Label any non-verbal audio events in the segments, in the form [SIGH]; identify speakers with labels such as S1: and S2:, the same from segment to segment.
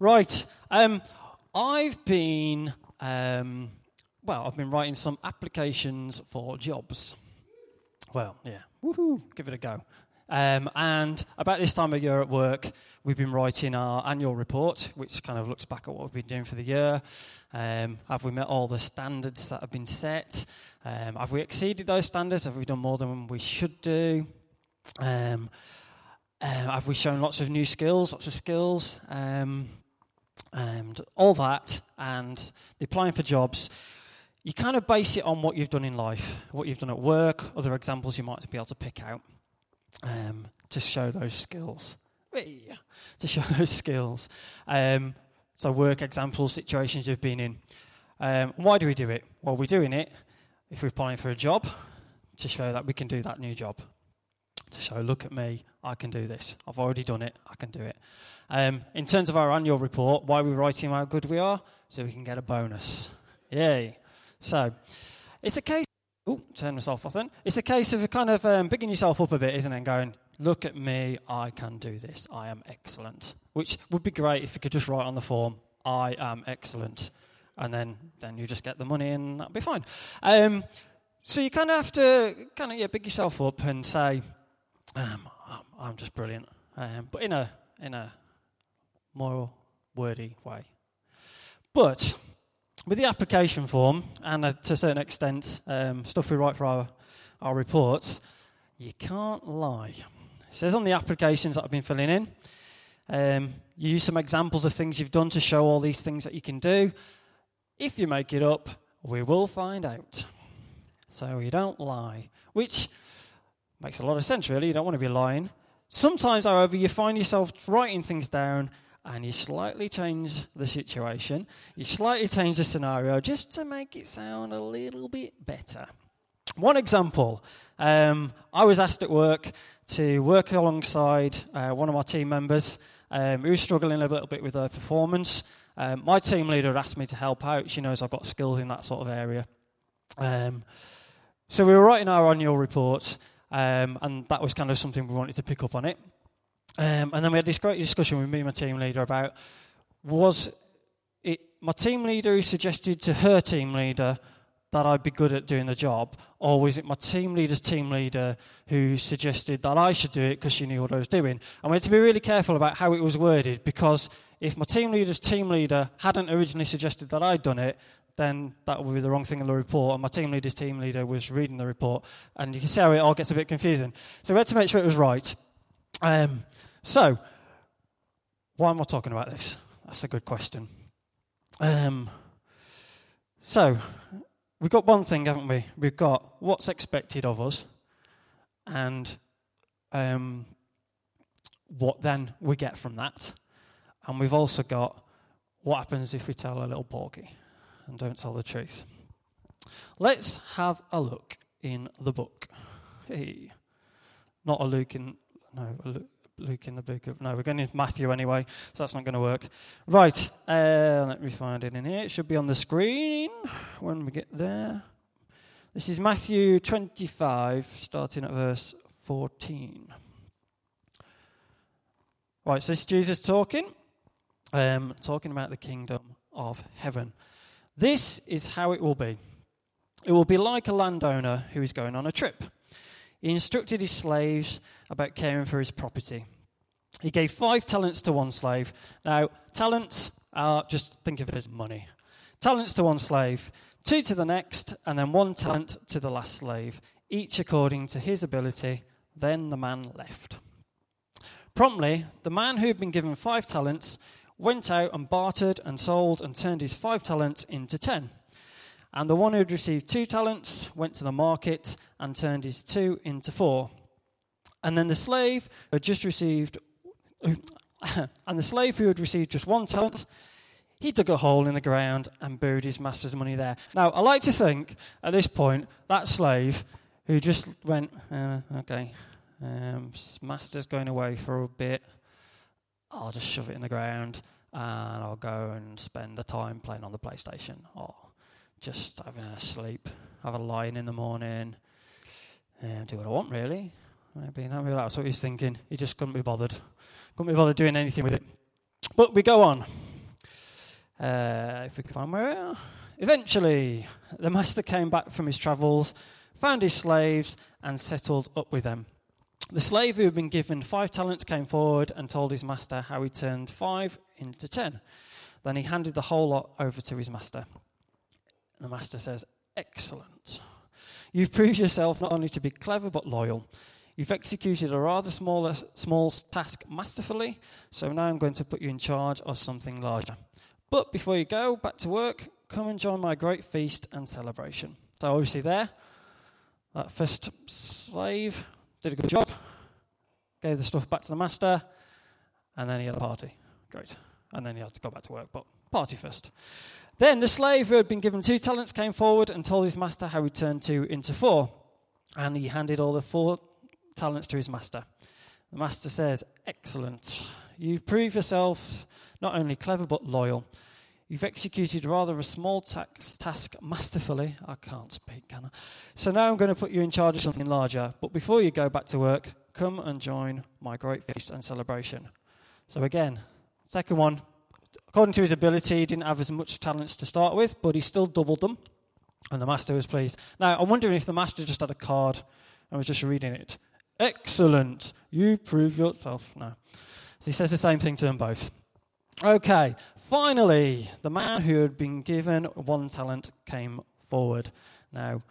S1: Right. Um, I've been, um, well, I've been writing some applications for jobs. Well, yeah, woohoo, give it a go. Um, and about this time of year at work, we've been writing our annual report, which kind of looks back at what we've been doing for the year. Um, have we met all the standards that have been set? Um, have we exceeded those standards? Have we done more than we should do? Um, uh, have we shown lots of new skills, lots of skills, um, and all that, and applying for jobs? You kind of base it on what you've done in life, what you've done at work, other examples you might be able to pick out um, to show those skills. To show [LAUGHS] those skills. Um, so, work examples, situations you've been in. Um, why do we do it? Well, we're doing it if we're applying for a job to show that we can do that new job. To show, look at me, I can do this. I've already done it, I can do it. Um, in terms of our annual report, why are we writing how good we are? So we can get a bonus. Yay. So, it's a case Oh, turn myself off then. It's a case of kind of um, bigging yourself up a bit, isn't it? And going, look at me, I can do this, I am excellent. Which would be great if you could just write on the form, I am excellent. And then, then you just get the money and that'll be fine. Um, so you kind of have to kind of yeah, big yourself up and say, um, I'm just brilliant. Um, but in a, in a more wordy way. But with the application form, and uh, to a certain extent, um, stuff we write for our, our reports, you can't lie. It says on the applications that I've been filling in, um, you use some examples of things you've done to show all these things that you can do. If you make it up, we will find out. So you don't lie, which makes a lot of sense, really. You don't want to be lying. Sometimes, however, you find yourself writing things down and you slightly change the situation, you slightly change the scenario just to make it sound a little bit better. One example um, I was asked at work to work alongside uh, one of my team members um, who was struggling a little bit with her performance. Um, my team leader asked me to help out. She knows I've got skills in that sort of area. Um, so we were writing our annual report, um, and that was kind of something we wanted to pick up on it. Um, and then we had this great discussion with me and my team leader about was it my team leader who suggested to her team leader that I'd be good at doing the job, or was it my team leader's team leader who suggested that I should do it because she knew what I was doing? And we had to be really careful about how it was worded because if my team leader's team leader hadn't originally suggested that I'd done it, then that would be the wrong thing in the report. And my team leader's team leader was reading the report, and you can see how it all gets a bit confusing. So we had to make sure it was right. Um, so, why am I talking about this? That's a good question. Um, so, we've got one thing, haven't we? We've got what's expected of us, and um, what then we get from that. And we've also got what happens if we tell a little porky and don't tell the truth. Let's have a look in the book. Hey, not a Luke in no, a Luke, Luke in the book of. No, we're going into Matthew anyway, so that's not going to work. Right, uh, let me find it in here. It should be on the screen when we get there. This is Matthew 25, starting at verse 14. Right, so this is Jesus talking, um, talking about the kingdom of heaven. This is how it will be. It will be like a landowner who is going on a trip. He instructed his slaves about caring for his property. He gave five talents to one slave. Now, talents are just think of it as money. Talents to one slave, two to the next, and then one talent to the last slave, each according to his ability. Then the man left. Promptly, the man who had been given five talents went out and bartered and sold and turned his five talents into ten. And the one who had received two talents went to the market and turned his two into four. And then the slave who had just received, [COUGHS] and the slave who had received just one talent, he dug a hole in the ground and buried his master's money there. Now, I like to think at this point that slave who just went, uh, okay, um, master's going away for a bit, I'll just shove it in the ground and I'll go and spend the time playing on the PlayStation or just having a sleep, have a lie in the morning, and do what I want, really. Maybe, maybe that's what he's thinking. He just couldn't be bothered. Couldn't be bothered doing anything with it. But we go on. Uh, if we can find where. Eventually, the master came back from his travels, found his slaves, and settled up with them. The slave who had been given five talents came forward and told his master how he turned five into ten. Then he handed the whole lot over to his master. And the master says, Excellent. You've proved yourself not only to be clever but loyal. You've executed a rather smaller, small task masterfully, so now I'm going to put you in charge of something larger. But before you go back to work, come and join my great feast and celebration. So, obviously, there, that first slave did a good job, gave the stuff back to the master, and then he had a party. Great. And then he had to go back to work, but party first. Then the slave who had been given two talents came forward and told his master how he turned two into four. And he handed all the four talents to his master. The master says, Excellent. You've proved yourself not only clever but loyal. You've executed rather a small task masterfully. I can't speak, can I? So now I'm going to put you in charge of something larger. But before you go back to work, come and join my great feast and celebration. So again, second one, according to his ability, he didn't have as much talents to start with, but he still doubled them. And the master was pleased. Now, I'm wondering if the master just had a card and was just reading it. Excellent. You prove yourself. No. So he says the same thing to them both. Okay, finally, the man who had been given one talent came forward. Now,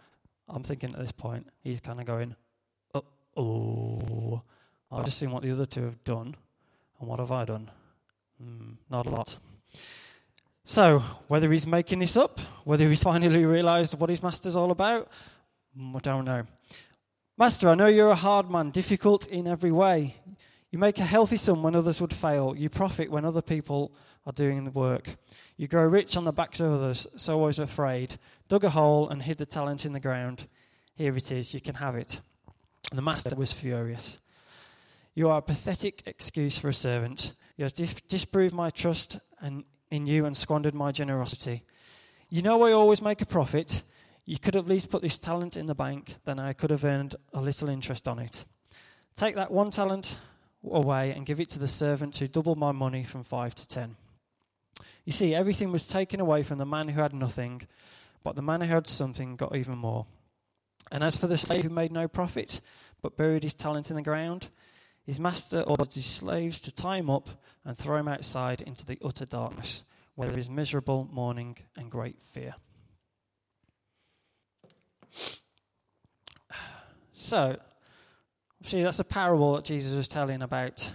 S1: I'm thinking at this point, he's kind of going, oh, I've just seen what the other two have done, and what have I done? Mm, not a lot. So, whether he's making this up, whether he's finally realized what his master's all about, mm, I don't know. Master, I know you're a hard man, difficult in every way. You make a healthy son when others would fail. You profit when other people are doing the work. You grow rich on the backs of others, so always afraid. Dug a hole and hid the talent in the ground. Here it is, you can have it. The master was furious. You are a pathetic excuse for a servant. You have dis- disproved my trust and in you and squandered my generosity. You know I always make a profit. You could at least put this talent in the bank, then I could have earned a little interest on it. Take that one talent away and give it to the servant who doubled my money from five to ten. You see, everything was taken away from the man who had nothing, but the man who had something got even more. And as for the slave who made no profit, but buried his talent in the ground, his master ordered his slaves to tie him up and throw him outside into the utter darkness, where there is miserable mourning and great fear. [SIGHS] So, See, that's a parable that Jesus was telling about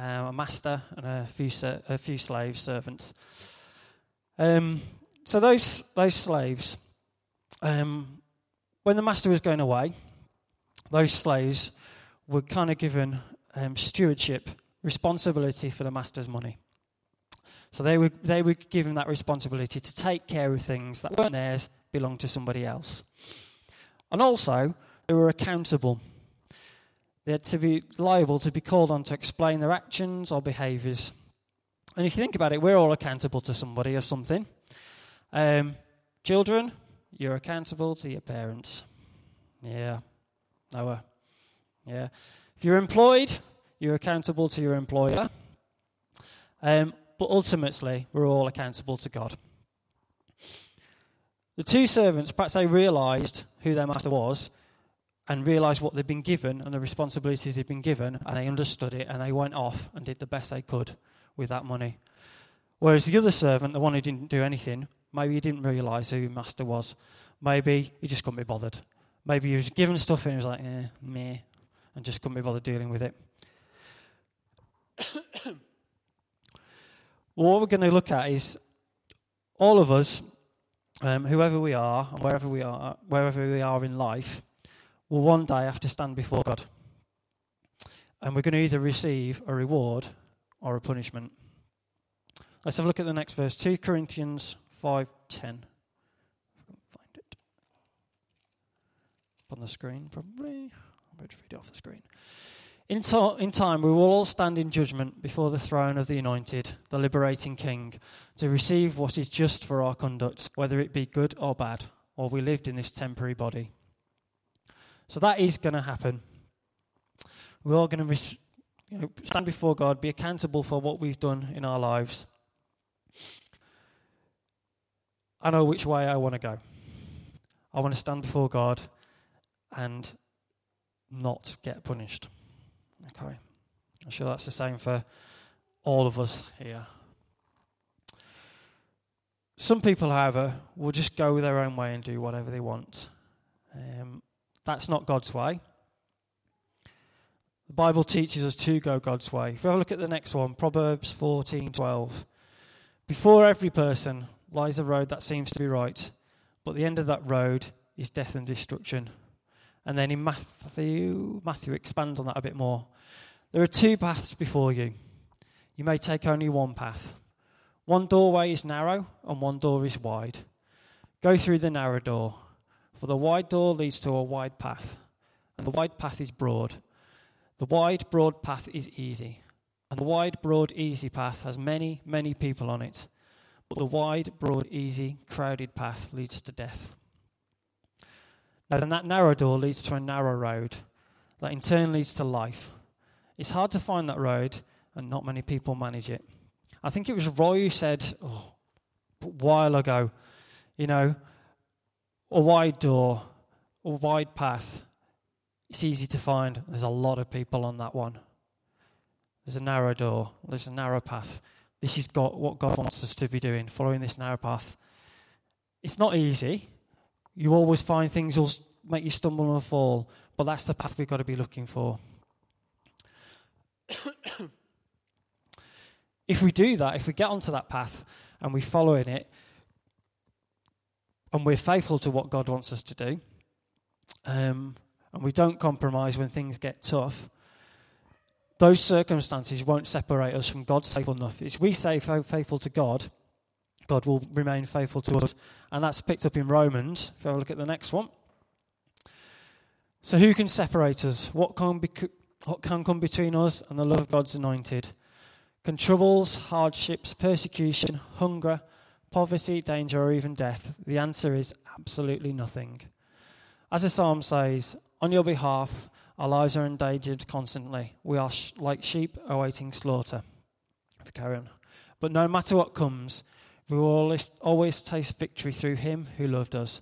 S1: um, a master and a few, ser- a few slave servants. Um, so those those slaves, um, when the master was going away, those slaves were kind of given um, stewardship, responsibility for the master's money. So they were they were given that responsibility to take care of things that weren't theirs, belonged to somebody else, and also they were accountable they're to be liable to be called on to explain their actions or behaviours. And if you think about it, we're all accountable to somebody or something. Um, children, you're accountable to your parents. Yeah. Noah. Yeah. If you're employed, you're accountable to your employer. Um, but ultimately, we're all accountable to God. The two servants, perhaps they realized who their master was, and realized what they'd been given and the responsibilities they'd been given, and they understood it, and they went off and did the best they could with that money. Whereas the other servant, the one who didn't do anything, maybe he didn't realize who master was. Maybe he just couldn't be bothered. Maybe he was given stuff and he was like, eh, meh, and just couldn't be bothered dealing with it. [COUGHS] what we're going to look at is all of us, um, whoever we are, wherever we are, wherever we are in life, will one day have to stand before God. And we're going to either receive a reward or a punishment. Let's have a look at the next verse 2 Corinthians 5:10. Find it. On the screen, probably. I'm going to read it off the screen. In, to- in time, we will all stand in judgment before the throne of the anointed, the liberating King, to receive what is just for our conduct, whether it be good or bad, or we lived in this temporary body. So that is going to happen. We're all going to you know, stand before God, be accountable for what we've done in our lives. I know which way I want to go. I want to stand before God and not get punished. Okay. I'm sure that's the same for all of us here. Some people, however, will just go their own way and do whatever they want. Um, that's not God's way. The Bible teaches us to go God's way. If we have a look at the next one, Proverbs 14:12. Before every person lies a road that seems to be right, but the end of that road is death and destruction. And then in Matthew, Matthew expands on that a bit more. There are two paths before you. You may take only one path. One doorway is narrow and one door is wide. Go through the narrow door, for the wide door leads to a wide path, and the wide path is broad. The wide, broad path is easy, and the wide, broad, easy path has many, many people on it. But the wide, broad, easy, crowded path leads to death. Now, then, that narrow door leads to a narrow road that in turn leads to life. It's hard to find that road, and not many people manage it. I think it was Roy who said oh, a while ago, you know, a wide door, a wide path, it's easy to find. There's a lot of people on that one. There's a narrow door, there's a narrow path. This is God, what God wants us to be doing, following this narrow path. It's not easy. You always find things will make you stumble and fall, but that's the path we've got to be looking for. [COUGHS] if we do that, if we get onto that path and we follow in it, and we're faithful to what God wants us to do, um, and we don't compromise when things get tough, those circumstances won't separate us from God's faithfulness. If we stay faithful to God, God will remain faithful to us. And that's picked up in Romans. If we have a look at the next one. So, who can separate us? What can, be, what can come between us and the love of God's anointed? Can troubles, hardships, persecution, hunger, poverty, danger, or even death? The answer is absolutely nothing. As the psalm says, on your behalf, our lives are endangered constantly. We are sh- like sheep awaiting slaughter. Carry on. But no matter what comes, we will always, always taste victory through him who loved us.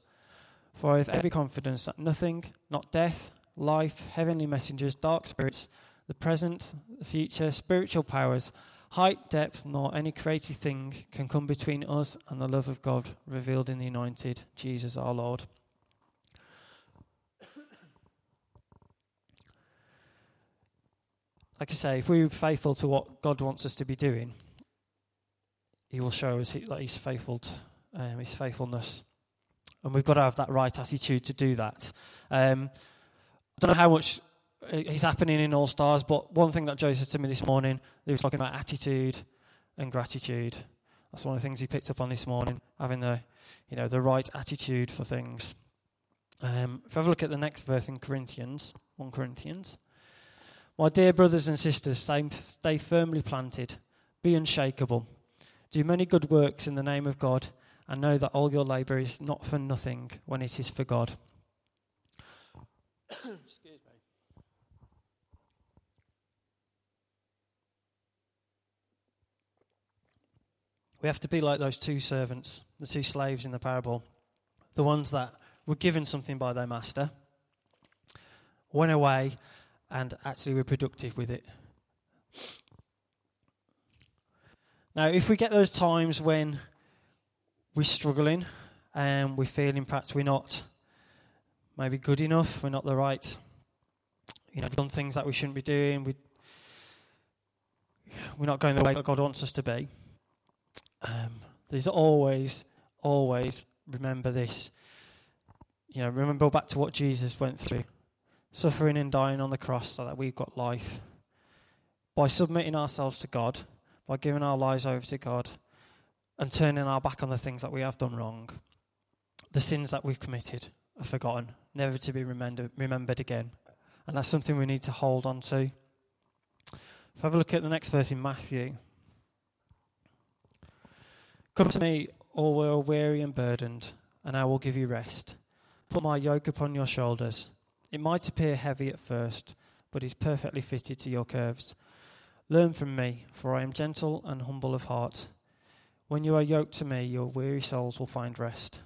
S1: For I have every confidence that nothing, not death, life, heavenly messengers, dark spirits, the present, the future, spiritual powers, height, depth, nor any created thing can come between us and the love of God revealed in the anointed Jesus our Lord. like I say, if we're faithful to what God wants us to be doing, He will show us that He's faithful to um, His faithfulness. And we've got to have that right attitude to do that. Um, I don't know how much is happening in All Stars, but one thing that Joe said to me this morning, he was talking about attitude and gratitude. That's one of the things he picked up on this morning, having the, you know, the right attitude for things. Um, if I have a look at the next verse in Corinthians, 1 Corinthians. My dear brothers and sisters, stay firmly planted, be unshakable, do many good works in the name of God, and know that all your labour is not for nothing when it is for God. [COUGHS] Excuse me. We have to be like those two servants, the two slaves in the parable, the ones that were given something by their master, went away and actually we're productive with it. Now, if we get those times when we're struggling and we're feeling perhaps we're not maybe good enough, we're not the right, you know, we've done things that we shouldn't be doing, we, we're not going the way that God wants us to be, um, there's always, always remember this. You know, remember back to what Jesus went through suffering and dying on the cross so that we've got life. By submitting ourselves to God, by giving our lives over to God, and turning our back on the things that we have done wrong, the sins that we've committed are forgotten, never to be remembered, remembered again. And that's something we need to hold on to. If I have a look at the next verse in Matthew. Come to me, all who are weary and burdened, and I will give you rest. Put my yoke upon your shoulders it might appear heavy at first, but is perfectly fitted to your curves. Learn from me, for I am gentle and humble of heart. When you are yoked to me, your weary souls will find rest.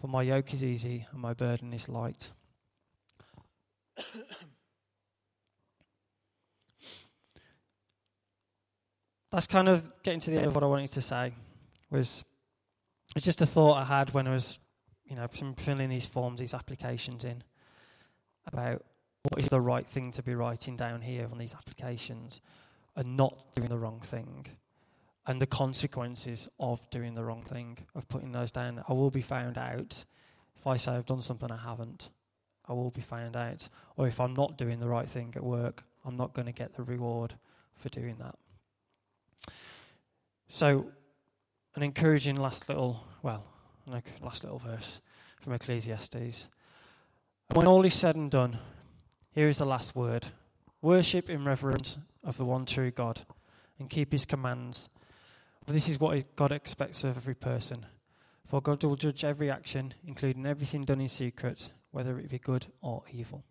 S1: For my yoke is easy and my burden is light. [COUGHS] That's kind of getting to the end of what I wanted to say. Was it's just a thought I had when I was, you know, filling these forms, these applications in, about what is the right thing to be writing down here on these applications, and not doing the wrong thing and the consequences of doing the wrong thing, of putting those down. I will be found out if I say I've done something I haven't. I will be found out. Or if I'm not doing the right thing at work, I'm not going to get the reward for doing that. So, an encouraging last little, well, last little verse from Ecclesiastes. When all is said and done, here is the last word worship in reverence of the one true God and keep his commands this is what God expects of every person. For God will judge every action, including everything done in secret, whether it be good or evil.